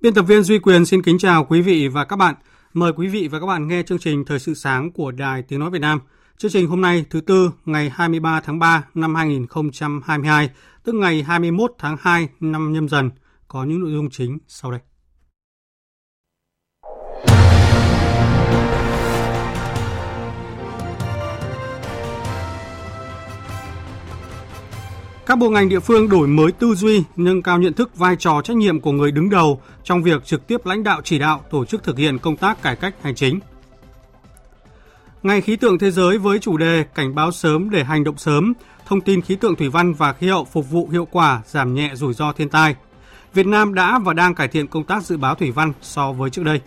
Biên tập viên Duy Quyền xin kính chào quý vị và các bạn. Mời quý vị và các bạn nghe chương trình Thời sự sáng của Đài Tiếng Nói Việt Nam. Chương trình hôm nay thứ Tư ngày 23 tháng 3 năm 2022, tức ngày 21 tháng 2 năm nhâm dần, có những nội dung chính sau đây. Các bộ ngành địa phương đổi mới tư duy, nâng cao nhận thức vai trò trách nhiệm của người đứng đầu trong việc trực tiếp lãnh đạo chỉ đạo tổ chức thực hiện công tác cải cách hành chính. Ngày khí tượng thế giới với chủ đề cảnh báo sớm để hành động sớm, thông tin khí tượng thủy văn và khí hậu phục vụ hiệu quả giảm nhẹ rủi ro thiên tai. Việt Nam đã và đang cải thiện công tác dự báo thủy văn so với trước đây.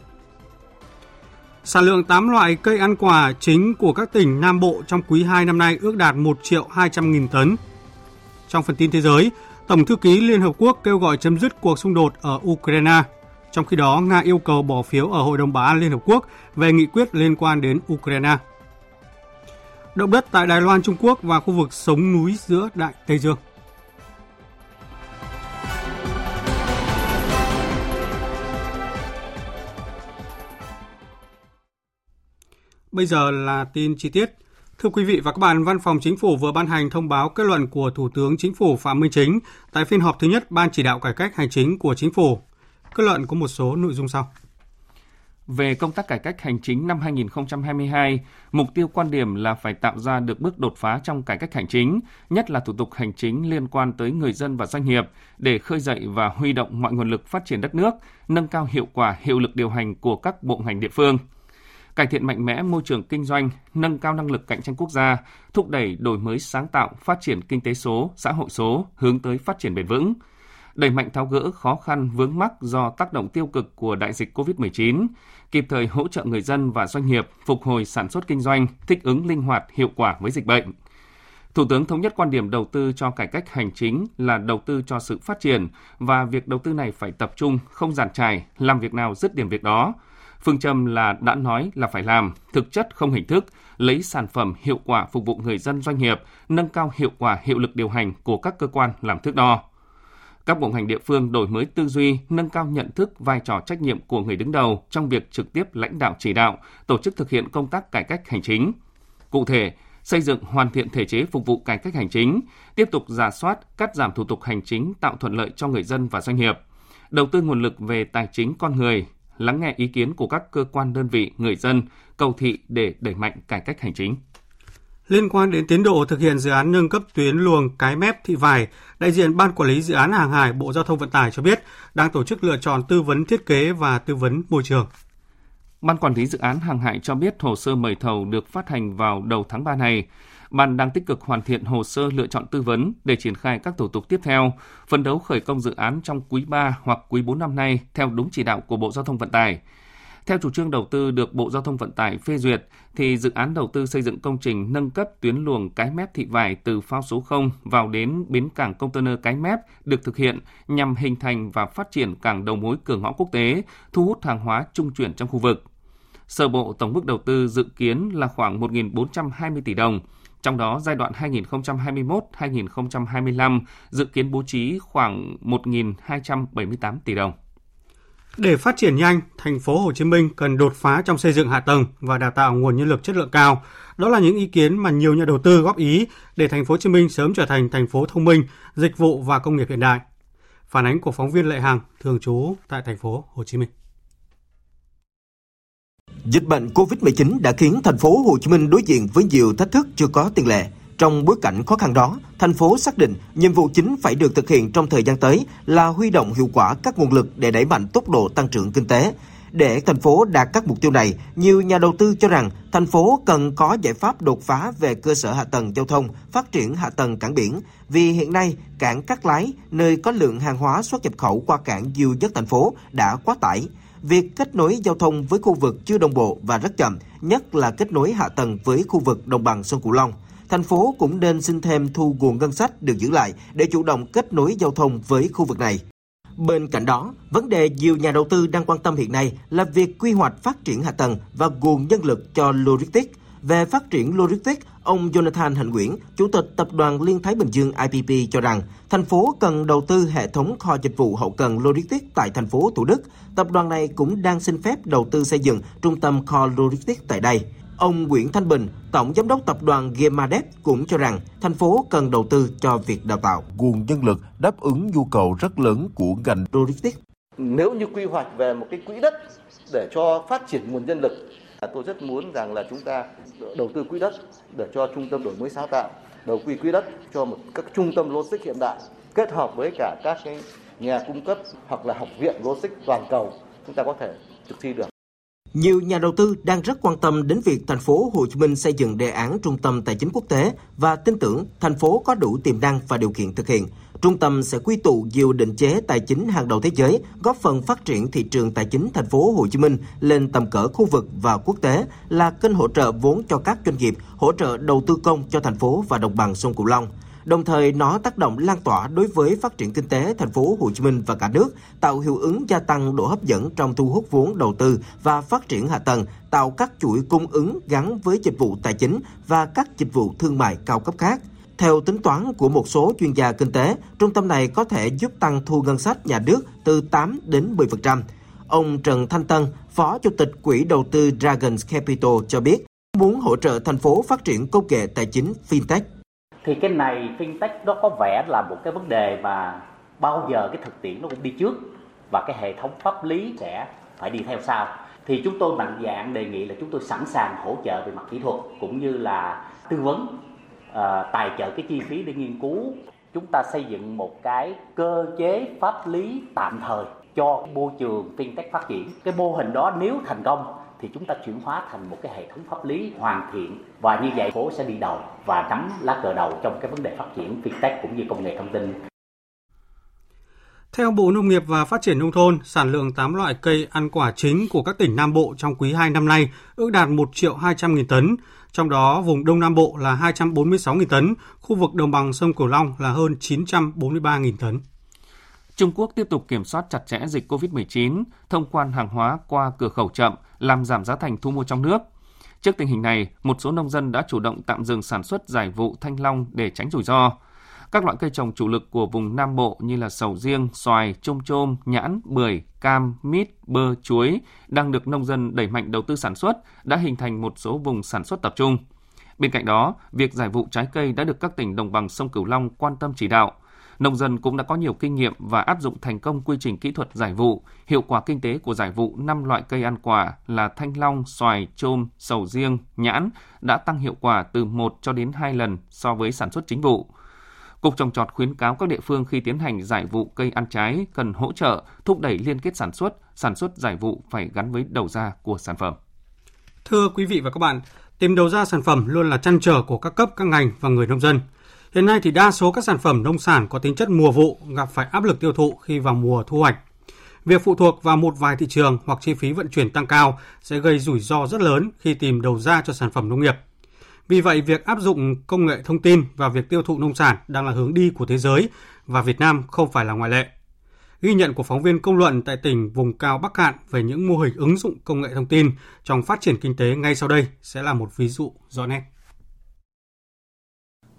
Sản lượng 8 loại cây ăn quả chính của các tỉnh Nam Bộ trong quý 2 năm nay ước đạt 1 triệu 200 nghìn tấn, trong phần tin thế giới, Tổng thư ký Liên Hợp Quốc kêu gọi chấm dứt cuộc xung đột ở Ukraine. Trong khi đó, Nga yêu cầu bỏ phiếu ở Hội đồng Bảo an Liên Hợp Quốc về nghị quyết liên quan đến Ukraine. Động đất tại Đài Loan, Trung Quốc và khu vực sống núi giữa Đại Tây Dương. Bây giờ là tin chi tiết. Thưa quý vị và các bạn, Văn phòng Chính phủ vừa ban hành thông báo kết luận của Thủ tướng Chính phủ Phạm Minh Chính tại phiên họp thứ nhất Ban chỉ đạo cải cách hành chính của Chính phủ. Kết luận có một số nội dung sau. Về công tác cải cách hành chính năm 2022, mục tiêu quan điểm là phải tạo ra được bước đột phá trong cải cách hành chính, nhất là thủ tục hành chính liên quan tới người dân và doanh nghiệp để khơi dậy và huy động mọi nguồn lực phát triển đất nước, nâng cao hiệu quả hiệu lực điều hành của các bộ ngành địa phương – cải thiện mạnh mẽ môi trường kinh doanh, nâng cao năng lực cạnh tranh quốc gia, thúc đẩy đổi mới sáng tạo, phát triển kinh tế số, xã hội số, hướng tới phát triển bền vững, đẩy mạnh tháo gỡ khó khăn vướng mắc do tác động tiêu cực của đại dịch COVID-19, kịp thời hỗ trợ người dân và doanh nghiệp phục hồi sản xuất kinh doanh, thích ứng linh hoạt, hiệu quả với dịch bệnh. Thủ tướng thống nhất quan điểm đầu tư cho cải cách hành chính là đầu tư cho sự phát triển và việc đầu tư này phải tập trung, không giàn trải, làm việc nào dứt điểm việc đó, Phương châm là đã nói là phải làm, thực chất không hình thức, lấy sản phẩm hiệu quả phục vụ người dân doanh nghiệp, nâng cao hiệu quả hiệu lực điều hành của các cơ quan làm thước đo. Các bộ ngành địa phương đổi mới tư duy, nâng cao nhận thức vai trò trách nhiệm của người đứng đầu trong việc trực tiếp lãnh đạo chỉ đạo, tổ chức thực hiện công tác cải cách hành chính. Cụ thể, xây dựng hoàn thiện thể chế phục vụ cải cách hành chính, tiếp tục giả soát, cắt giảm thủ tục hành chính tạo thuận lợi cho người dân và doanh nghiệp, đầu tư nguồn lực về tài chính con người, lắng nghe ý kiến của các cơ quan đơn vị, người dân, cầu thị để đẩy mạnh cải cách hành chính. Liên quan đến tiến độ thực hiện dự án nâng cấp tuyến luồng Cái Mép Thị Vải, đại diện Ban Quản lý Dự án Hàng hải Bộ Giao thông Vận tải cho biết đang tổ chức lựa chọn tư vấn thiết kế và tư vấn môi trường. Ban Quản lý Dự án Hàng hải cho biết hồ sơ mời thầu được phát hành vào đầu tháng 3 này. Ban đang tích cực hoàn thiện hồ sơ lựa chọn tư vấn để triển khai các thủ tục tiếp theo, phấn đấu khởi công dự án trong quý 3 hoặc quý 4 năm nay theo đúng chỉ đạo của Bộ Giao thông Vận tải. Theo chủ trương đầu tư được Bộ Giao thông Vận tải phê duyệt, thì dự án đầu tư xây dựng công trình nâng cấp tuyến luồng Cái Mép Thị Vải từ phao số 0 vào đến bến cảng container Cái Mép được thực hiện nhằm hình thành và phát triển cảng đầu mối cửa ngõ quốc tế, thu hút hàng hóa trung chuyển trong khu vực. Sơ bộ tổng mức đầu tư dự kiến là khoảng 1.420 tỷ đồng, trong đó giai đoạn 2021-2025 dự kiến bố trí khoảng 1.278 tỷ đồng. Để phát triển nhanh, thành phố Hồ Chí Minh cần đột phá trong xây dựng hạ tầng và đào tạo nguồn nhân lực chất lượng cao. Đó là những ý kiến mà nhiều nhà đầu tư góp ý để thành phố Hồ Chí Minh sớm trở thành thành phố thông minh, dịch vụ và công nghiệp hiện đại. Phản ánh của phóng viên Lệ Hằng, thường trú tại thành phố Hồ Chí Minh. Dịch bệnh COVID-19 đã khiến thành phố Hồ Chí Minh đối diện với nhiều thách thức chưa có tiền lệ Trong bối cảnh khó khăn đó, thành phố xác định nhiệm vụ chính phải được thực hiện trong thời gian tới là huy động hiệu quả các nguồn lực để đẩy mạnh tốc độ tăng trưởng kinh tế. Để thành phố đạt các mục tiêu này, nhiều nhà đầu tư cho rằng thành phố cần có giải pháp đột phá về cơ sở hạ tầng giao thông, phát triển hạ tầng cảng biển. Vì hiện nay, cảng Cát Lái, nơi có lượng hàng hóa xuất nhập khẩu qua cảng nhiều nhất thành phố, đã quá tải. Việc kết nối giao thông với khu vực chưa đồng bộ và rất chậm, nhất là kết nối hạ tầng với khu vực đồng bằng sông Cửu Long thành phố cũng nên xin thêm thu nguồn ngân sách được giữ lại để chủ động kết nối giao thông với khu vực này. Bên cạnh đó, vấn đề nhiều nhà đầu tư đang quan tâm hiện nay là việc quy hoạch phát triển hạ tầng và nguồn nhân lực cho logistics. Về phát triển logistics, ông Jonathan Hạnh Nguyễn, Chủ tịch Tập đoàn Liên Thái Bình Dương IPP cho rằng thành phố cần đầu tư hệ thống kho dịch vụ hậu cần logistics tại thành phố Thủ Đức. Tập đoàn này cũng đang xin phép đầu tư xây dựng trung tâm kho logistics tại đây. Ông Nguyễn Thanh Bình, Tổng Giám đốc Tập đoàn Gemadep cũng cho rằng thành phố cần đầu tư cho việc đào tạo. Nguồn nhân lực đáp ứng nhu cầu rất lớn của ngành logistics. Nếu như quy hoạch về một cái quỹ đất để cho phát triển nguồn nhân lực, tôi rất muốn rằng là chúng ta đầu tư quỹ đất để cho trung tâm đổi mới sáng tạo, đầu quy quỹ đất cho một các trung tâm logistics hiện đại kết hợp với cả các cái nhà cung cấp hoặc là học viện logistics toàn cầu chúng ta có thể thực thi được. Nhiều nhà đầu tư đang rất quan tâm đến việc thành phố Hồ Chí Minh xây dựng đề án trung tâm tài chính quốc tế và tin tưởng thành phố có đủ tiềm năng và điều kiện thực hiện. Trung tâm sẽ quy tụ nhiều định chế tài chính hàng đầu thế giới, góp phần phát triển thị trường tài chính thành phố Hồ Chí Minh lên tầm cỡ khu vực và quốc tế, là kênh hỗ trợ vốn cho các doanh nghiệp, hỗ trợ đầu tư công cho thành phố và đồng bằng sông Cửu Long. Đồng thời nó tác động lan tỏa đối với phát triển kinh tế thành phố Hồ Chí Minh và cả nước, tạo hiệu ứng gia tăng độ hấp dẫn trong thu hút vốn đầu tư và phát triển hạ tầng, tạo các chuỗi cung ứng gắn với dịch vụ tài chính và các dịch vụ thương mại cao cấp khác. Theo tính toán của một số chuyên gia kinh tế, trung tâm này có thể giúp tăng thu ngân sách nhà nước từ 8 đến 10%. Ông Trần Thanh Tân, Phó Chủ tịch Quỹ đầu tư Dragons Capital cho biết, muốn hỗ trợ thành phố phát triển công nghệ tài chính fintech thì cái này fintech nó có vẻ là một cái vấn đề mà bao giờ cái thực tiễn nó cũng đi trước và cái hệ thống pháp lý sẽ phải đi theo sau. Thì chúng tôi mạnh dạng đề nghị là chúng tôi sẵn sàng hỗ trợ về mặt kỹ thuật cũng như là tư vấn uh, tài trợ cái chi phí để nghiên cứu. Chúng ta xây dựng một cái cơ chế pháp lý tạm thời cho môi trường fintech phát triển. Cái mô hình đó nếu thành công thì chúng ta chuyển hóa thành một cái hệ thống pháp lý hoàn thiện và như vậy phố sẽ đi đầu và nắm lá cờ đầu trong cái vấn đề phát triển fintech cũng như công nghệ thông tin. Theo Bộ Nông nghiệp và Phát triển Nông thôn, sản lượng 8 loại cây ăn quả chính của các tỉnh Nam Bộ trong quý 2 năm nay ước đạt 1 triệu 200 nghìn tấn, trong đó vùng Đông Nam Bộ là 246 nghìn tấn, khu vực đồng bằng sông Cửu Long là hơn 943 nghìn tấn. Trung Quốc tiếp tục kiểm soát chặt chẽ dịch COVID-19, thông quan hàng hóa qua cửa khẩu chậm, làm giảm giá thành thu mua trong nước. Trước tình hình này, một số nông dân đã chủ động tạm dừng sản xuất giải vụ thanh long để tránh rủi ro. Các loại cây trồng chủ lực của vùng Nam Bộ như là sầu riêng, xoài, trôm trôm, nhãn, bưởi, cam, mít, bơ, chuối đang được nông dân đẩy mạnh đầu tư sản xuất, đã hình thành một số vùng sản xuất tập trung. Bên cạnh đó, việc giải vụ trái cây đã được các tỉnh đồng bằng sông Cửu Long quan tâm chỉ đạo. Nông dân cũng đã có nhiều kinh nghiệm và áp dụng thành công quy trình kỹ thuật giải vụ. Hiệu quả kinh tế của giải vụ 5 loại cây ăn quả là thanh long, xoài, trôm, sầu riêng, nhãn đã tăng hiệu quả từ 1 cho đến 2 lần so với sản xuất chính vụ. Cục trồng trọt khuyến cáo các địa phương khi tiến hành giải vụ cây ăn trái cần hỗ trợ, thúc đẩy liên kết sản xuất, sản xuất giải vụ phải gắn với đầu ra của sản phẩm. Thưa quý vị và các bạn, tìm đầu ra sản phẩm luôn là chăn trở của các cấp, các ngành và người nông dân. Hiện nay thì đa số các sản phẩm nông sản có tính chất mùa vụ gặp phải áp lực tiêu thụ khi vào mùa thu hoạch. Việc phụ thuộc vào một vài thị trường hoặc chi phí vận chuyển tăng cao sẽ gây rủi ro rất lớn khi tìm đầu ra cho sản phẩm nông nghiệp. Vì vậy, việc áp dụng công nghệ thông tin vào việc tiêu thụ nông sản đang là hướng đi của thế giới và Việt Nam không phải là ngoại lệ. Ghi nhận của phóng viên công luận tại tỉnh vùng cao Bắc Cạn về những mô hình ứng dụng công nghệ thông tin trong phát triển kinh tế ngay sau đây sẽ là một ví dụ rõ nét.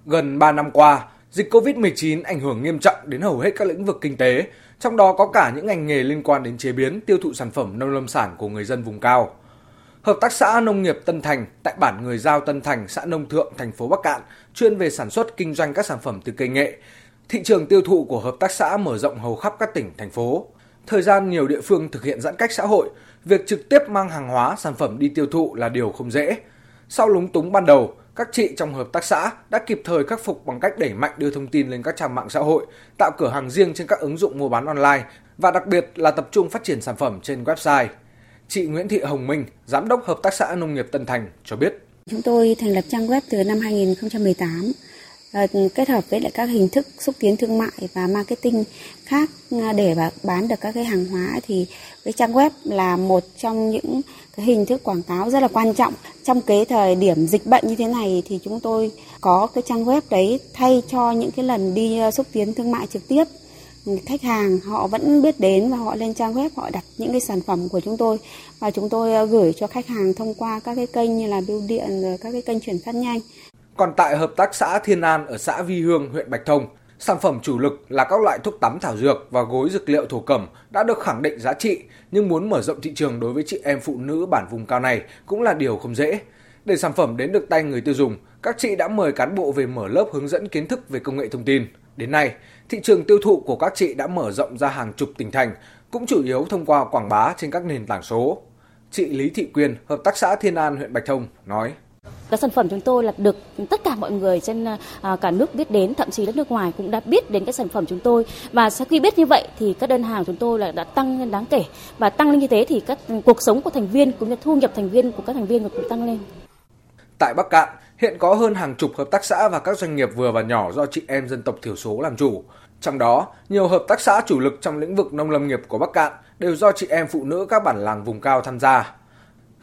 Gần 3 năm qua, dịch COVID-19 ảnh hưởng nghiêm trọng đến hầu hết các lĩnh vực kinh tế, trong đó có cả những ngành nghề liên quan đến chế biến, tiêu thụ sản phẩm nông lâm sản của người dân vùng cao. Hợp tác xã Nông nghiệp Tân Thành tại bản Người Giao Tân Thành, xã Nông Thượng, thành phố Bắc Cạn, chuyên về sản xuất kinh doanh các sản phẩm từ cây nghệ. Thị trường tiêu thụ của hợp tác xã mở rộng hầu khắp các tỉnh, thành phố. Thời gian nhiều địa phương thực hiện giãn cách xã hội, việc trực tiếp mang hàng hóa, sản phẩm đi tiêu thụ là điều không dễ. Sau lúng túng ban đầu, các chị trong hợp tác xã đã kịp thời khắc phục bằng cách đẩy mạnh đưa thông tin lên các trang mạng xã hội, tạo cửa hàng riêng trên các ứng dụng mua bán online và đặc biệt là tập trung phát triển sản phẩm trên website. Chị Nguyễn Thị Hồng Minh, Giám đốc Hợp tác xã Nông nghiệp Tân Thành cho biết. Chúng tôi thành lập trang web từ năm 2018 ờ, kết hợp với lại các hình thức xúc tiến thương mại và marketing khác ờ, để bán được các cái hàng hóa thì cái trang web là một trong những cái hình thức quảng cáo rất là quan trọng. Trong cái thời điểm dịch bệnh như thế này thì chúng tôi có cái trang web đấy thay cho những cái lần đi ờ, xúc tiến thương mại trực tiếp. Khách hàng họ vẫn biết đến và họ lên trang web họ đặt những cái sản phẩm của chúng tôi và chúng tôi ờ, gửi cho khách hàng thông qua các cái kênh như là bưu điện rồi các cái kênh chuyển phát nhanh. Còn tại hợp tác xã Thiên An ở xã Vi Hương, huyện Bạch Thông, sản phẩm chủ lực là các loại thuốc tắm thảo dược và gối dược liệu thổ cẩm đã được khẳng định giá trị, nhưng muốn mở rộng thị trường đối với chị em phụ nữ bản vùng cao này cũng là điều không dễ. Để sản phẩm đến được tay người tiêu dùng, các chị đã mời cán bộ về mở lớp hướng dẫn kiến thức về công nghệ thông tin. Đến nay, thị trường tiêu thụ của các chị đã mở rộng ra hàng chục tỉnh thành, cũng chủ yếu thông qua quảng bá trên các nền tảng số. Chị Lý Thị Quyên, hợp tác xã Thiên An, huyện Bạch Thông nói: các sản phẩm chúng tôi là được tất cả mọi người trên à, à, cả nước biết đến, thậm chí đất nước ngoài cũng đã biết đến các sản phẩm chúng tôi. Và sau khi biết như vậy thì các đơn hàng chúng tôi là đã tăng lên đáng kể và tăng lên như thế thì các ừ, cuộc sống của thành viên cũng như thu nhập thành viên của các thành viên cũng tăng lên. Tại Bắc Cạn, hiện có hơn hàng chục hợp tác xã và các doanh nghiệp vừa và nhỏ do chị em dân tộc thiểu số làm chủ. Trong đó, nhiều hợp tác xã chủ lực trong lĩnh vực nông lâm nghiệp của Bắc Cạn đều do chị em phụ nữ các bản làng vùng cao tham gia.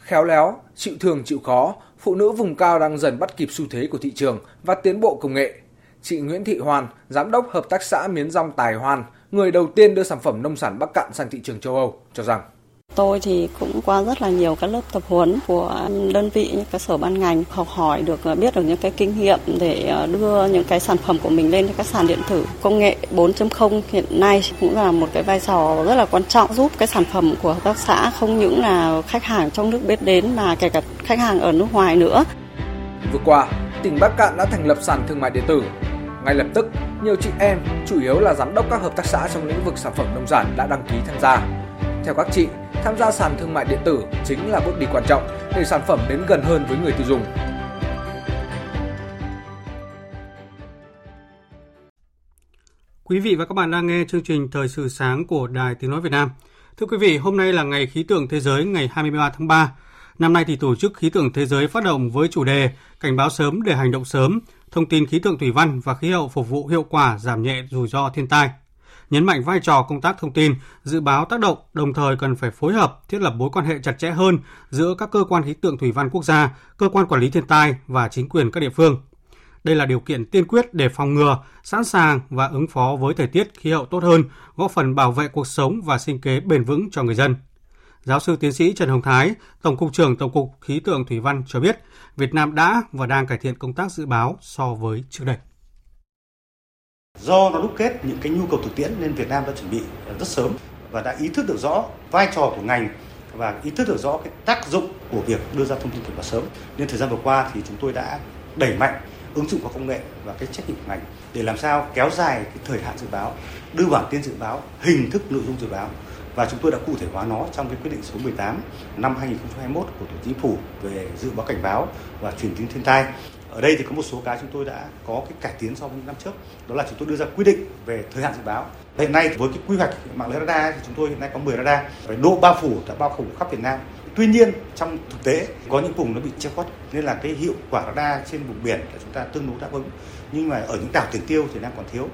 Khéo léo, chịu thương chịu khó, phụ nữ vùng cao đang dần bắt kịp xu thế của thị trường và tiến bộ công nghệ. Chị Nguyễn Thị hoàn giám đốc hợp tác xã miến rong Tài Hoan, người đầu tiên đưa sản phẩm nông sản Bắc Cạn sang thị trường châu Âu, cho rằng Tôi thì cũng qua rất là nhiều các lớp tập huấn của đơn vị những cái sở ban ngành học hỏi được ờ, biết được những cái kinh nghiệm để ờ, đưa những cái sản phẩm của mình lên các sàn điện tử. Công nghệ 4.0 hiện nay cũng là một cái vai trò rất là quan trọng giúp cái sản phẩm của hợp tác xã không những là khách hàng trong nước biết đến mà kể cả khách hàng ở nước ngoài nữa. Vừa qua, tỉnh Bắc Cạn đã thành lập sàn thương mại điện tử. Ngay lập tức, nhiều chị em, chủ yếu là giám đốc các hợp tác xã trong lĩnh vực sản phẩm nông sản đã đăng ký tham gia. Theo các chị, tham gia sàn thương mại điện tử chính là bước đi quan trọng để sản phẩm đến gần hơn với người tiêu dùng. Quý vị và các bạn đang nghe chương trình Thời sự sáng của Đài Tiếng Nói Việt Nam. Thưa quý vị, hôm nay là ngày khí tượng thế giới ngày 23 tháng 3. Năm nay thì Tổ chức Khí tượng Thế giới phát động với chủ đề Cảnh báo sớm để hành động sớm, thông tin khí tượng thủy văn và khí hậu phục vụ hiệu quả giảm nhẹ rủi ro thiên tai nhấn mạnh vai trò công tác thông tin, dự báo tác động, đồng thời cần phải phối hợp, thiết lập mối quan hệ chặt chẽ hơn giữa các cơ quan khí tượng thủy văn quốc gia, cơ quan quản lý thiên tai và chính quyền các địa phương. Đây là điều kiện tiên quyết để phòng ngừa, sẵn sàng và ứng phó với thời tiết khí hậu tốt hơn, góp phần bảo vệ cuộc sống và sinh kế bền vững cho người dân. Giáo sư tiến sĩ Trần Hồng Thái, Tổng cục trưởng Tổng cục Khí tượng Thủy văn cho biết, Việt Nam đã và đang cải thiện công tác dự báo so với trước đây. Do nó đúc kết những cái nhu cầu thực tiễn nên Việt Nam đã chuẩn bị ờ, rất sớm và đã ý thức được rõ vai trò của ngành và ý thức được rõ cái tác dụng của việc đưa ra thông tin cảnh báo sớm. Nên thời gian vừa qua thì chúng tôi đã đẩy mạnh ứng dụng khoa công nghệ và cái trách nhiệm của ngành để làm sao kéo dài cái thời hạn dự báo, đưa bản tin dự báo, hình thức nội dung dự báo và chúng tôi đã cụ thể hóa nó trong cái quyết định số 18 năm 2021 của Thủ tướng Chính phủ về dự báo cảnh báo và truyền tin thiên tai ở đây thì có một số cái chúng tôi đã có cái cải tiến so với những năm trước. Đó là chúng tôi đưa ra quy định về thời hạn dự báo. Hiện nay với cái quy hoạch mạng lưới radar thì chúng tôi hiện nay có 10 radar. Về độ, bao phủ, đã bao phủ khắp Việt Nam. Tuy nhiên, trong thực tế, có những vùng nó bị che khuất. Nên là cái hiệu quả radar trên vùng biển là chúng ta tương đối đáp ứng nhưng mà ở những đảo tiền tiêu thì đang còn thiếu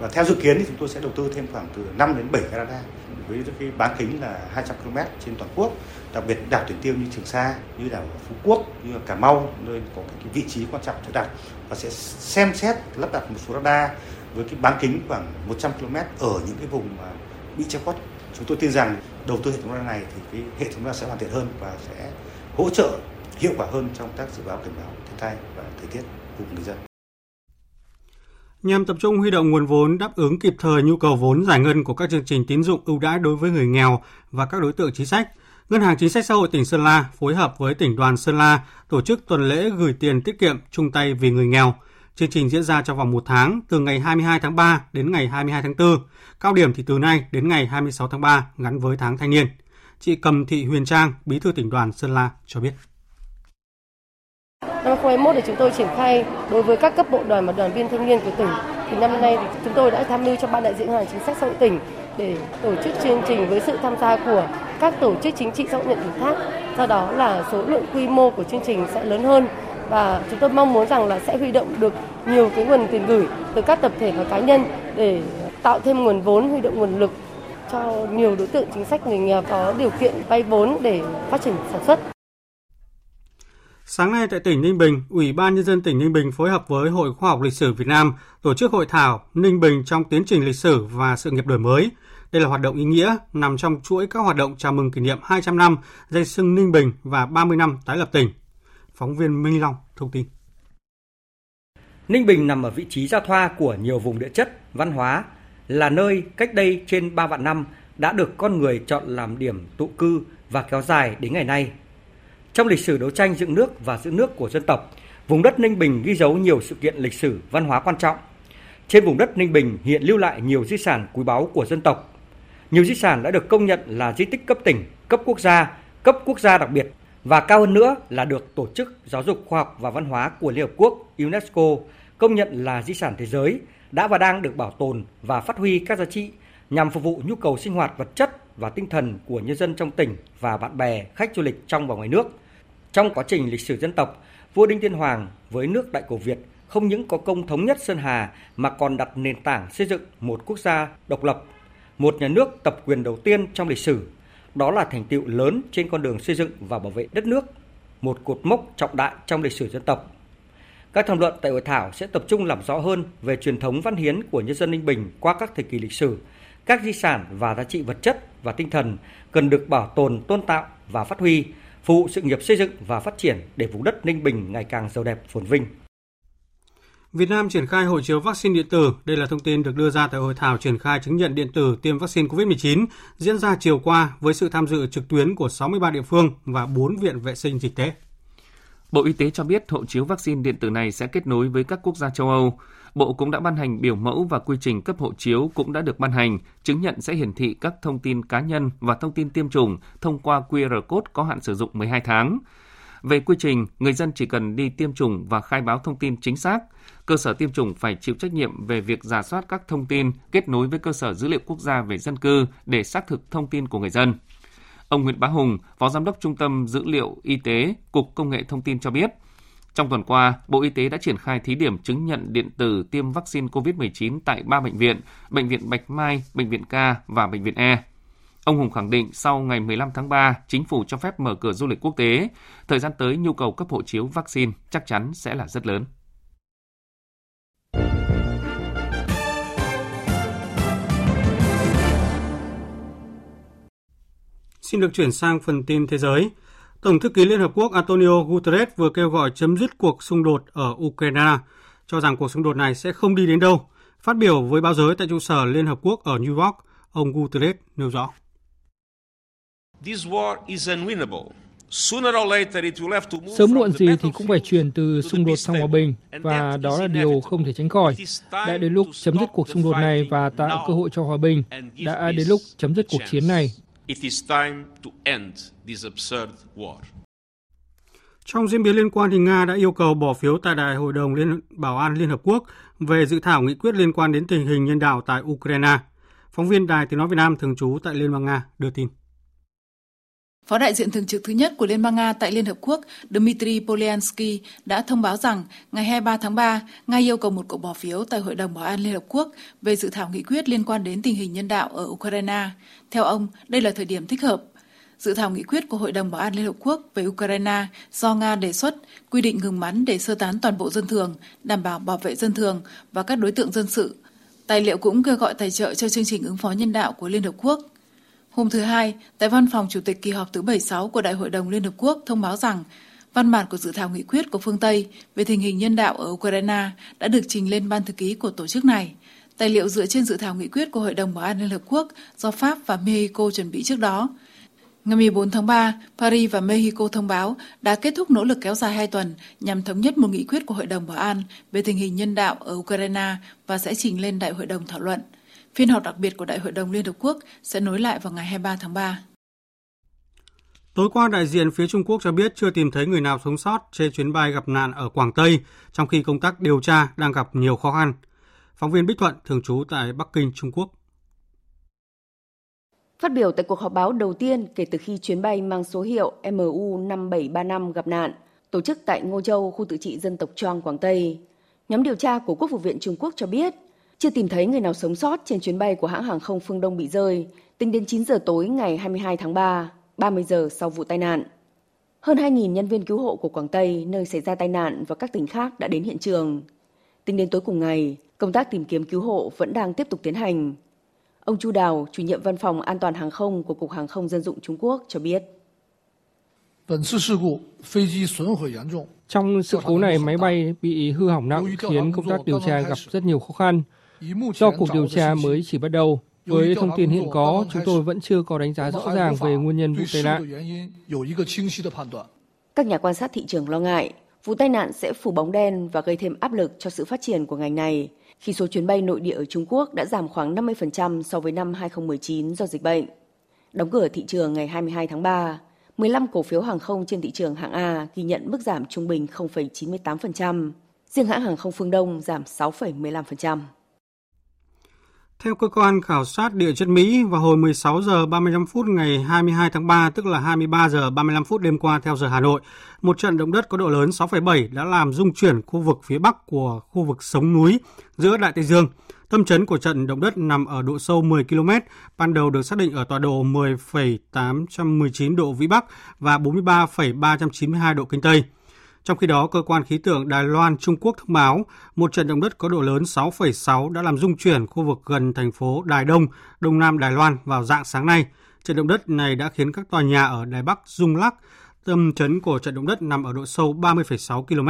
và theo dự kiến thì chúng tôi sẽ đầu tư thêm khoảng từ 5 đến 7 cái radar với cái bán kính là 200 km trên toàn quốc, đặc biệt đảo tuyển tiêu như Trường Sa, như đảo Phú Quốc, như Cà Mau, nơi có cái vị trí quan trọng để đặt và sẽ xem xét lắp đặt một số radar với cái bán kính khoảng 100 km ở những cái vùng mà bị che khuất. Chúng tôi tin rằng đầu tư hệ thống radar này thì cái hệ thống radar sẽ hoàn thiện hơn và sẽ hỗ trợ hiệu quả hơn trong tác dự báo, cảnh báo thiên tai và thời tiết của người dân nhằm tập trung huy động nguồn vốn đáp ứng kịp thời nhu cầu vốn giải ngân của các chương trình tín dụng ưu đãi đối với người nghèo và các đối tượng chính sách. Ngân hàng Chính sách Xã hội tỉnh Sơn La phối hợp với tỉnh đoàn Sơn La tổ chức tuần lễ gửi tiền tiết kiệm chung tay vì người nghèo. Chương trình diễn ra trong vòng một tháng từ ngày 22 tháng 3 đến ngày 22 tháng 4. Cao điểm thì từ nay đến ngày 26 tháng 3 gắn với tháng thanh niên. Chị Cầm Thị Huyền Trang, Bí thư tỉnh đoàn Sơn La cho biết Năm 2021 thì chúng tôi triển khai đối với các cấp bộ đoàn và đoàn viên thanh niên của tỉnh. Thì năm nay thì chúng tôi đã tham mưu cho ban đại diện ngân hàng chính sách xã hội tỉnh để tổ chức chương trình với sự tham gia của các tổ chức chính trị xã hội nhận ủy thác. Do đó là số lượng quy mô của chương trình sẽ lớn hơn và chúng tôi mong muốn rằng là sẽ huy động được nhiều cái nguồn tiền gửi từ các tập thể và cá nhân để tạo thêm nguồn vốn, huy động nguồn lực cho nhiều đối tượng chính sách người nghèo có điều kiện vay vốn để phát triển sản xuất. Sáng nay tại tỉnh Ninh Bình, Ủy ban Nhân dân tỉnh Ninh Bình phối hợp với Hội Khoa học Lịch sử Việt Nam tổ chức hội thảo Ninh Bình trong tiến trình lịch sử và sự nghiệp đổi mới. Đây là hoạt động ý nghĩa nằm trong chuỗi các hoạt động chào mừng kỷ niệm 200 năm danh sưng Ninh Bình và 30 năm tái lập tỉnh. Phóng viên Minh Long thông tin. Ninh Bình nằm ở vị trí giao thoa của nhiều vùng địa chất, văn hóa, là nơi cách đây trên 3 vạn năm đã được con người chọn làm điểm tụ cư và kéo dài đến ngày nay. Trong lịch sử đấu tranh dựng nước và giữ nước của dân tộc, vùng đất Ninh Bình ghi dấu nhiều sự kiện lịch sử văn hóa quan trọng. Trên vùng đất Ninh Bình hiện lưu lại nhiều di sản quý báu của dân tộc. Nhiều di sản đã được công nhận là di tích cấp tỉnh, cấp quốc gia, cấp quốc gia đặc biệt và cao hơn nữa là được Tổ chức Giáo dục Khoa học và Văn hóa của Liên Hợp Quốc UNESCO công nhận là di sản thế giới đã và đang được bảo tồn và phát huy các giá trị nhằm phục vụ nhu cầu sinh hoạt vật chất và tinh thần của nhân dân trong tỉnh và bạn bè, khách du lịch trong và ngoài nước. Trong quá trình lịch sử dân tộc, vua Đinh Tiên Hoàng với nước Đại cổ Việt không những có công thống nhất Sơn Hà mà còn đặt nền tảng xây dựng một quốc gia độc lập, một nhà nước tập quyền đầu tiên trong lịch sử. Đó là thành tựu lớn trên con đường xây dựng và bảo vệ đất nước, một cột mốc trọng đại trong lịch sử dân tộc các tham luận tại hội thảo sẽ tập trung làm rõ hơn về truyền thống văn hiến của nhân dân Ninh Bình qua các thời kỳ lịch sử, các di sản và giá trị vật chất và tinh thần cần được bảo tồn, tôn tạo và phát huy, phục vụ sự nghiệp xây dựng và phát triển để vùng đất Ninh Bình ngày càng giàu đẹp phồn vinh. Việt Nam triển khai hộ chiếu vaccine điện tử. Đây là thông tin được đưa ra tại hội thảo triển khai chứng nhận điện tử tiêm vaccine COVID-19 diễn ra chiều qua với sự tham dự trực tuyến của 63 địa phương và 4 viện vệ sinh dịch tễ. Bộ Y tế cho biết hộ chiếu vaccine điện tử này sẽ kết nối với các quốc gia châu Âu. Bộ cũng đã ban hành biểu mẫu và quy trình cấp hộ chiếu cũng đã được ban hành, chứng nhận sẽ hiển thị các thông tin cá nhân và thông tin tiêm chủng thông qua QR code có hạn sử dụng 12 tháng. Về quy trình, người dân chỉ cần đi tiêm chủng và khai báo thông tin chính xác. Cơ sở tiêm chủng phải chịu trách nhiệm về việc giả soát các thông tin kết nối với cơ sở dữ liệu quốc gia về dân cư để xác thực thông tin của người dân. Ông Nguyễn Bá Hùng, Phó Giám đốc Trung tâm Dữ liệu Y tế, Cục Công nghệ Thông tin cho biết, trong tuần qua, Bộ Y tế đã triển khai thí điểm chứng nhận điện tử tiêm vaccine COVID-19 tại 3 bệnh viện, Bệnh viện Bạch Mai, Bệnh viện K và Bệnh viện E. Ông Hùng khẳng định sau ngày 15 tháng 3, chính phủ cho phép mở cửa du lịch quốc tế. Thời gian tới, nhu cầu cấp hộ chiếu vaccine chắc chắn sẽ là rất lớn. Xin được chuyển sang phần tin thế giới. Tổng thư ký Liên Hợp Quốc Antonio Guterres vừa kêu gọi chấm dứt cuộc xung đột ở Ukraine, cho rằng cuộc xung đột này sẽ không đi đến đâu. Phát biểu với báo giới tại trụ sở Liên Hợp Quốc ở New York, ông Guterres nêu rõ. Sớm muộn gì thì cũng phải chuyển từ xung đột sang hòa bình, và đó là điều không thể tránh khỏi. Đã đến lúc chấm dứt cuộc xung đột này và tạo cơ hội cho hòa bình. Đã đến lúc chấm dứt cuộc chiến này. It is time to end this absurd war. Trong diễn biến liên quan thì Nga đã yêu cầu bỏ phiếu tại Đại hội đồng Liên, Bảo an Liên Hợp Quốc về dự thảo nghị quyết liên quan đến tình hình nhân đạo tại Ukraine. Phóng viên Đài Tiếng Nói Việt Nam thường trú tại Liên bang Nga đưa tin. Phó đại diện thường trực thứ nhất của Liên bang Nga tại Liên Hợp Quốc Dmitry Polyansky đã thông báo rằng ngày 23 tháng 3, Nga yêu cầu một cuộc bỏ phiếu tại Hội đồng Bảo an Liên Hợp Quốc về dự thảo nghị quyết liên quan đến tình hình nhân đạo ở Ukraine. Theo ông, đây là thời điểm thích hợp. Dự thảo nghị quyết của Hội đồng Bảo an Liên Hợp Quốc về Ukraine do Nga đề xuất quy định ngừng bắn để sơ tán toàn bộ dân thường, đảm bảo bảo vệ dân thường và các đối tượng dân sự. Tài liệu cũng kêu gọi tài trợ cho chương trình ứng phó nhân đạo của Liên Hợp Quốc – Hôm thứ Hai, tại văn phòng Chủ tịch kỳ họp thứ 76 của Đại hội đồng Liên Hợp Quốc thông báo rằng văn bản của dự thảo nghị quyết của phương Tây về tình hình nhân đạo ở Ukraine đã được trình lên ban thư ký của tổ chức này. Tài liệu dựa trên dự thảo nghị quyết của Hội đồng Bảo an Liên Hợp Quốc do Pháp và Mexico chuẩn bị trước đó. Ngày 14 tháng 3, Paris và Mexico thông báo đã kết thúc nỗ lực kéo dài 2 tuần nhằm thống nhất một nghị quyết của Hội đồng Bảo an về tình hình nhân đạo ở Ukraine và sẽ trình lên Đại hội đồng thảo luận. Phiên họp đặc biệt của Đại hội đồng Liên Hợp Quốc sẽ nối lại vào ngày 23 tháng 3. Tối qua, đại diện phía Trung Quốc cho biết chưa tìm thấy người nào sống sót trên chuyến bay gặp nạn ở Quảng Tây, trong khi công tác điều tra đang gặp nhiều khó khăn. Phóng viên Bích Thuận, thường trú tại Bắc Kinh, Trung Quốc. Phát biểu tại cuộc họp báo đầu tiên kể từ khi chuyến bay mang số hiệu MU5735 gặp nạn, tổ chức tại Ngô Châu, khu tự trị dân tộc Choang, Quảng Tây, nhóm điều tra của Quốc vụ viện Trung Quốc cho biết chưa tìm thấy người nào sống sót trên chuyến bay của hãng hàng không Phương Đông bị rơi tính đến 9 giờ tối ngày 22 tháng 3, 30 giờ sau vụ tai nạn. Hơn 2.000 nhân viên cứu hộ của Quảng Tây, nơi xảy ra tai nạn và các tỉnh khác đã đến hiện trường. Tính đến tối cùng ngày, công tác tìm kiếm cứu hộ vẫn đang tiếp tục tiến hành. Ông Chu Đào, chủ nhiệm văn phòng an toàn hàng không của Cục Hàng không Dân dụng Trung Quốc cho biết. Trong sự cố này, máy bay bị hư hỏng nặng khiến công tác điều tra gặp rất nhiều khó khăn. Do cuộc điều tra mới chỉ bắt đầu, với thông tin hiện có, chúng tôi vẫn chưa có đánh giá rõ ràng về nguyên nhân vụ tai nạn. Các nhà quan sát thị trường lo ngại vụ tai nạn sẽ phủ bóng đen và gây thêm áp lực cho sự phát triển của ngành này khi số chuyến bay nội địa ở Trung Quốc đã giảm khoảng 50% so với năm 2019 do dịch bệnh. Đóng cửa thị trường ngày 22 tháng 3, 15 cổ phiếu hàng không trên thị trường hạng A ghi nhận mức giảm trung bình 0,98%, riêng hãng hàng không Phương Đông giảm 6,15%. Theo cơ quan khảo sát địa chất Mỹ, vào hồi 16 giờ 35 phút ngày 22 tháng 3, tức là 23 giờ 35 phút đêm qua theo giờ Hà Nội, một trận động đất có độ lớn 6,7 đã làm rung chuyển khu vực phía bắc của khu vực sống núi giữa Đại Tây Dương. Tâm chấn của trận động đất nằm ở độ sâu 10 km, ban đầu được xác định ở tọa độ 10,819 độ Vĩ Bắc và 43,392 độ Kinh Tây. Trong khi đó, cơ quan khí tượng Đài Loan Trung Quốc thông báo một trận động đất có độ lớn 6,6 đã làm rung chuyển khu vực gần thành phố Đài Đông, Đông Nam Đài Loan vào dạng sáng nay. Trận động đất này đã khiến các tòa nhà ở Đài Bắc rung lắc. Tâm chấn của trận động đất nằm ở độ sâu 30,6 km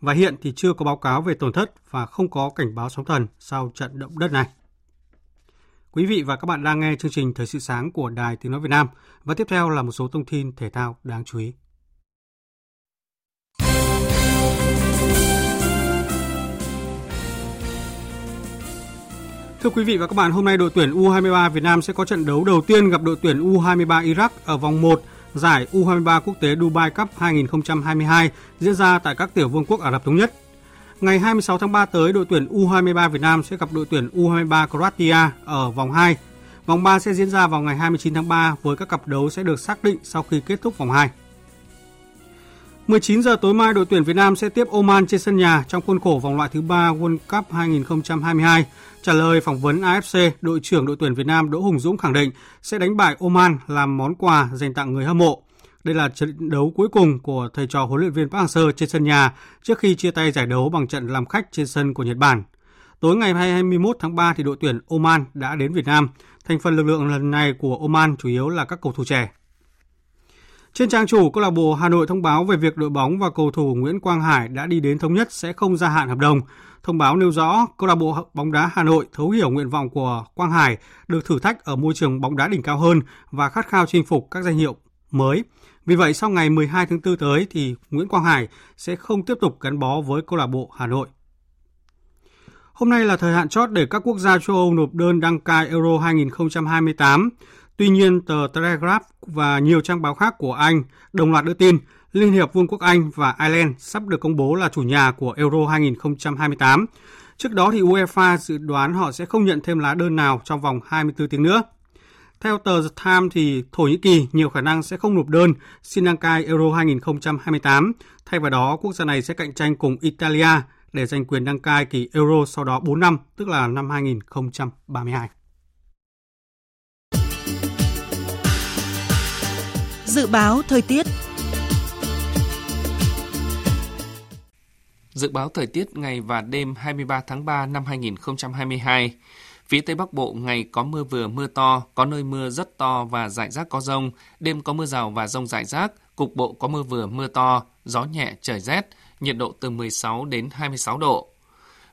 và hiện thì chưa có báo cáo về tổn thất và không có cảnh báo sóng thần sau trận động đất này. Quý vị và các bạn đang nghe chương trình Thời sự sáng của Đài Tiếng Nói Việt Nam và tiếp theo là một số thông tin thể thao đáng chú ý. Thưa quý vị và các bạn, hôm nay đội tuyển U23 Việt Nam sẽ có trận đấu đầu tiên gặp đội tuyển U23 Iraq ở vòng 1 giải U23 quốc tế Dubai Cup 2022 diễn ra tại các tiểu vương quốc Ả Rập Thống Nhất. Ngày 26 tháng 3 tới, đội tuyển U23 Việt Nam sẽ gặp đội tuyển U23 Croatia ở vòng 2. Vòng 3 sẽ diễn ra vào ngày 29 tháng 3 với các cặp đấu sẽ được xác định sau khi kết thúc vòng 2. 19 giờ tối mai, đội tuyển Việt Nam sẽ tiếp Oman trên sân nhà trong khuôn khổ vòng loại thứ 3 World Cup 2022. Trả lời phỏng vấn AFC, đội trưởng đội tuyển Việt Nam Đỗ Hùng Dũng khẳng định sẽ đánh bại Oman làm món quà dành tặng người hâm mộ. Đây là trận đấu cuối cùng của thầy trò huấn luyện viên Park Hang-seo trên sân nhà trước khi chia tay giải đấu bằng trận làm khách trên sân của Nhật Bản. Tối ngày 21 tháng 3 thì đội tuyển Oman đã đến Việt Nam. Thành phần lực lượng lần này của Oman chủ yếu là các cầu thủ trẻ. Trên trang chủ, câu lạc bộ Hà Nội thông báo về việc đội bóng và cầu thủ Nguyễn Quang Hải đã đi đến thống nhất sẽ không gia hạn hợp đồng. Thông báo nêu rõ câu lạc bộ bóng đá Hà Nội thấu hiểu nguyện vọng của Quang Hải được thử thách ở môi trường bóng đá đỉnh cao hơn và khát khao chinh phục các danh hiệu mới. Vì vậy, sau ngày 12 tháng 4 tới thì Nguyễn Quang Hải sẽ không tiếp tục gắn bó với câu lạc bộ Hà Nội. Hôm nay là thời hạn chót để các quốc gia châu Âu nộp đơn đăng cai Euro 2028. Tuy nhiên, tờ Telegraph và nhiều trang báo khác của Anh đồng loạt đưa tin Liên hiệp Vương quốc Anh và Ireland sắp được công bố là chủ nhà của Euro 2028. Trước đó thì UEFA dự đoán họ sẽ không nhận thêm lá đơn nào trong vòng 24 tiếng nữa. Theo tờ The Times thì Thổ Nhĩ Kỳ nhiều khả năng sẽ không nộp đơn xin đăng cai Euro 2028. Thay vào đó, quốc gia này sẽ cạnh tranh cùng Italia để giành quyền đăng cai kỳ Euro sau đó 4 năm, tức là năm 2032. Dự báo thời tiết Dự báo thời tiết ngày và đêm 23 tháng 3 năm 2022. Phía Tây Bắc Bộ ngày có mưa vừa mưa to, có nơi mưa rất to và rải rác có rông, đêm có mưa rào và rông rải rác, cục bộ có mưa vừa mưa to, gió nhẹ trời rét, nhiệt độ từ 16 đến 26 độ.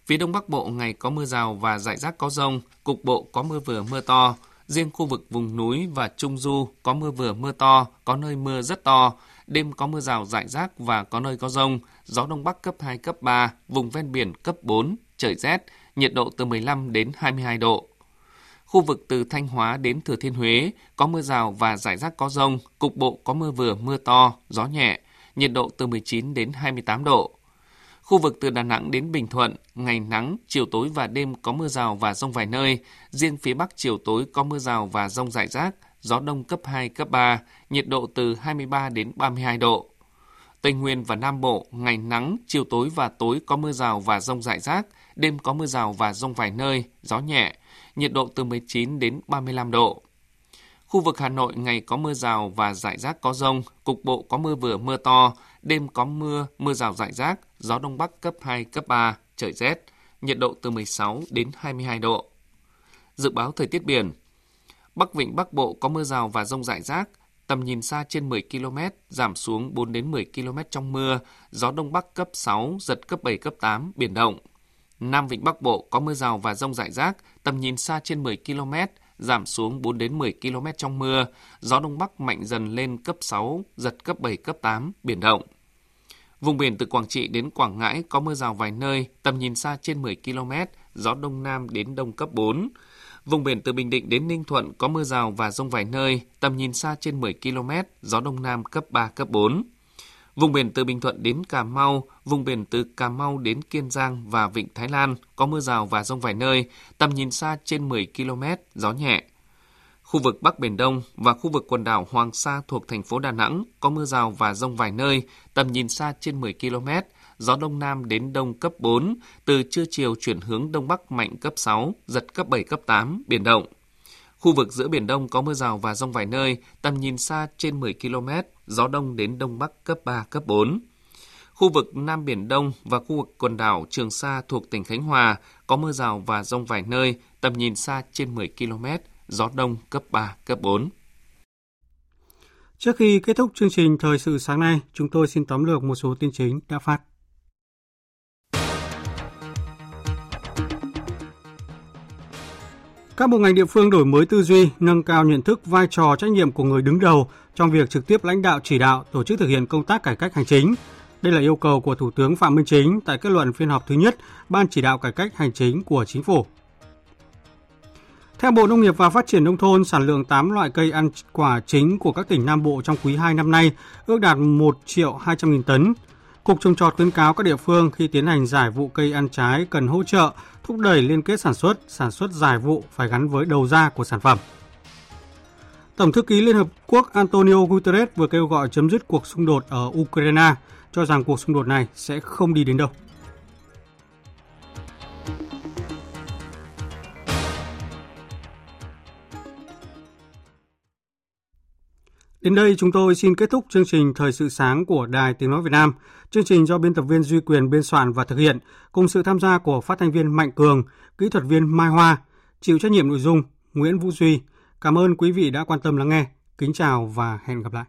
Phía Đông Bắc Bộ ngày có mưa rào và rải rác có rông, cục bộ có mưa vừa mưa to, riêng khu vực vùng núi và Trung Du có mưa vừa mưa to, có nơi mưa rất to, đêm có mưa rào rải rác và có nơi có rông, gió Đông Bắc cấp 2, cấp 3, vùng ven biển cấp 4, trời rét, nhiệt độ từ 15 đến 22 độ. Khu vực từ Thanh Hóa đến Thừa Thiên Huế có mưa rào và rải rác có rông, cục bộ có mưa vừa mưa to, gió nhẹ, nhiệt độ từ 19 đến 28 độ. Khu vực từ Đà Nẵng đến Bình Thuận, ngày nắng, chiều tối và đêm có mưa rào và rông vài nơi. Riêng phía Bắc chiều tối có mưa rào và rông rải rác, gió đông cấp 2, cấp 3, nhiệt độ từ 23 đến 32 độ. Tây Nguyên và Nam Bộ, ngày nắng, chiều tối và tối có mưa rào và rông rải rác, đêm có mưa rào và rông vài nơi, gió nhẹ, nhiệt độ từ 19 đến 35 độ. Khu vực Hà Nội ngày có mưa rào và rải rác có rông, cục bộ có mưa vừa mưa to, đêm có mưa, mưa rào rải rác, gió đông bắc cấp 2, cấp 3, trời rét, nhiệt độ từ 16 đến 22 độ. Dự báo thời tiết biển Bắc Vịnh Bắc Bộ có mưa rào và rông rải rác, tầm nhìn xa trên 10 km, giảm xuống 4 đến 10 km trong mưa, gió đông bắc cấp 6, giật cấp 7, cấp 8, biển động. Nam Vịnh Bắc Bộ có mưa rào và rông rải rác, tầm nhìn xa trên 10 km, giảm xuống 4 đến 10 km trong mưa, gió đông bắc mạnh dần lên cấp 6, giật cấp 7, cấp 8, biển động. Vùng biển từ Quảng Trị đến Quảng Ngãi có mưa rào vài nơi, tầm nhìn xa trên 10 km, gió đông nam đến đông cấp 4. Vùng biển từ Bình Định đến Ninh Thuận có mưa rào và rông vài nơi, tầm nhìn xa trên 10 km, gió đông nam cấp 3, cấp 4. Vùng biển từ Bình Thuận đến Cà Mau, vùng biển từ Cà Mau đến Kiên Giang và Vịnh Thái Lan có mưa rào và rông vài nơi, tầm nhìn xa trên 10 km, gió nhẹ. Khu vực Bắc Biển Đông và khu vực quần đảo Hoàng Sa thuộc thành phố Đà Nẵng có mưa rào và rông vài nơi, tầm nhìn xa trên 10 km, gió Đông Nam đến Đông cấp 4, từ trưa chiều chuyển hướng Đông Bắc mạnh cấp 6, giật cấp 7, cấp 8, biển động. Khu vực giữa Biển Đông có mưa rào và rông vài nơi, tầm nhìn xa trên 10 km, gió Đông đến Đông Bắc cấp 3, cấp 4. Khu vực Nam Biển Đông và khu vực quần đảo Trường Sa thuộc tỉnh Khánh Hòa có mưa rào và rông vài nơi, tầm nhìn xa trên 10 km, gió Đông cấp 3, cấp 4. Trước khi kết thúc chương trình Thời sự sáng nay, chúng tôi xin tóm lược một số tin chính đã phát. Các bộ ngành địa phương đổi mới tư duy, nâng cao nhận thức vai trò trách nhiệm của người đứng đầu trong việc trực tiếp lãnh đạo chỉ đạo tổ chức thực hiện công tác cải cách hành chính. Đây là yêu cầu của Thủ tướng Phạm Minh Chính tại kết luận phiên họp thứ nhất Ban chỉ đạo cải cách hành chính của Chính phủ. Theo Bộ Nông nghiệp và Phát triển Nông thôn, sản lượng 8 loại cây ăn quả chính của các tỉnh Nam Bộ trong quý 2 năm nay ước đạt 1 triệu 200 nghìn tấn. Cục trồng trọt khuyến cáo các địa phương khi tiến hành giải vụ cây ăn trái cần hỗ trợ, thúc đẩy liên kết sản xuất, sản xuất giải vụ phải gắn với đầu ra của sản phẩm. Tổng thư ký Liên Hợp Quốc Antonio Guterres vừa kêu gọi chấm dứt cuộc xung đột ở Ukraine, cho rằng cuộc xung đột này sẽ không đi đến đâu. Đến đây chúng tôi xin kết thúc chương trình Thời sự sáng của Đài Tiếng Nói Việt Nam. Chương trình do biên tập viên Duy Quyền biên soạn và thực hiện, cùng sự tham gia của phát thanh viên Mạnh Cường, kỹ thuật viên Mai Hoa, chịu trách nhiệm nội dung Nguyễn Vũ Duy. Cảm ơn quý vị đã quan tâm lắng nghe. Kính chào và hẹn gặp lại.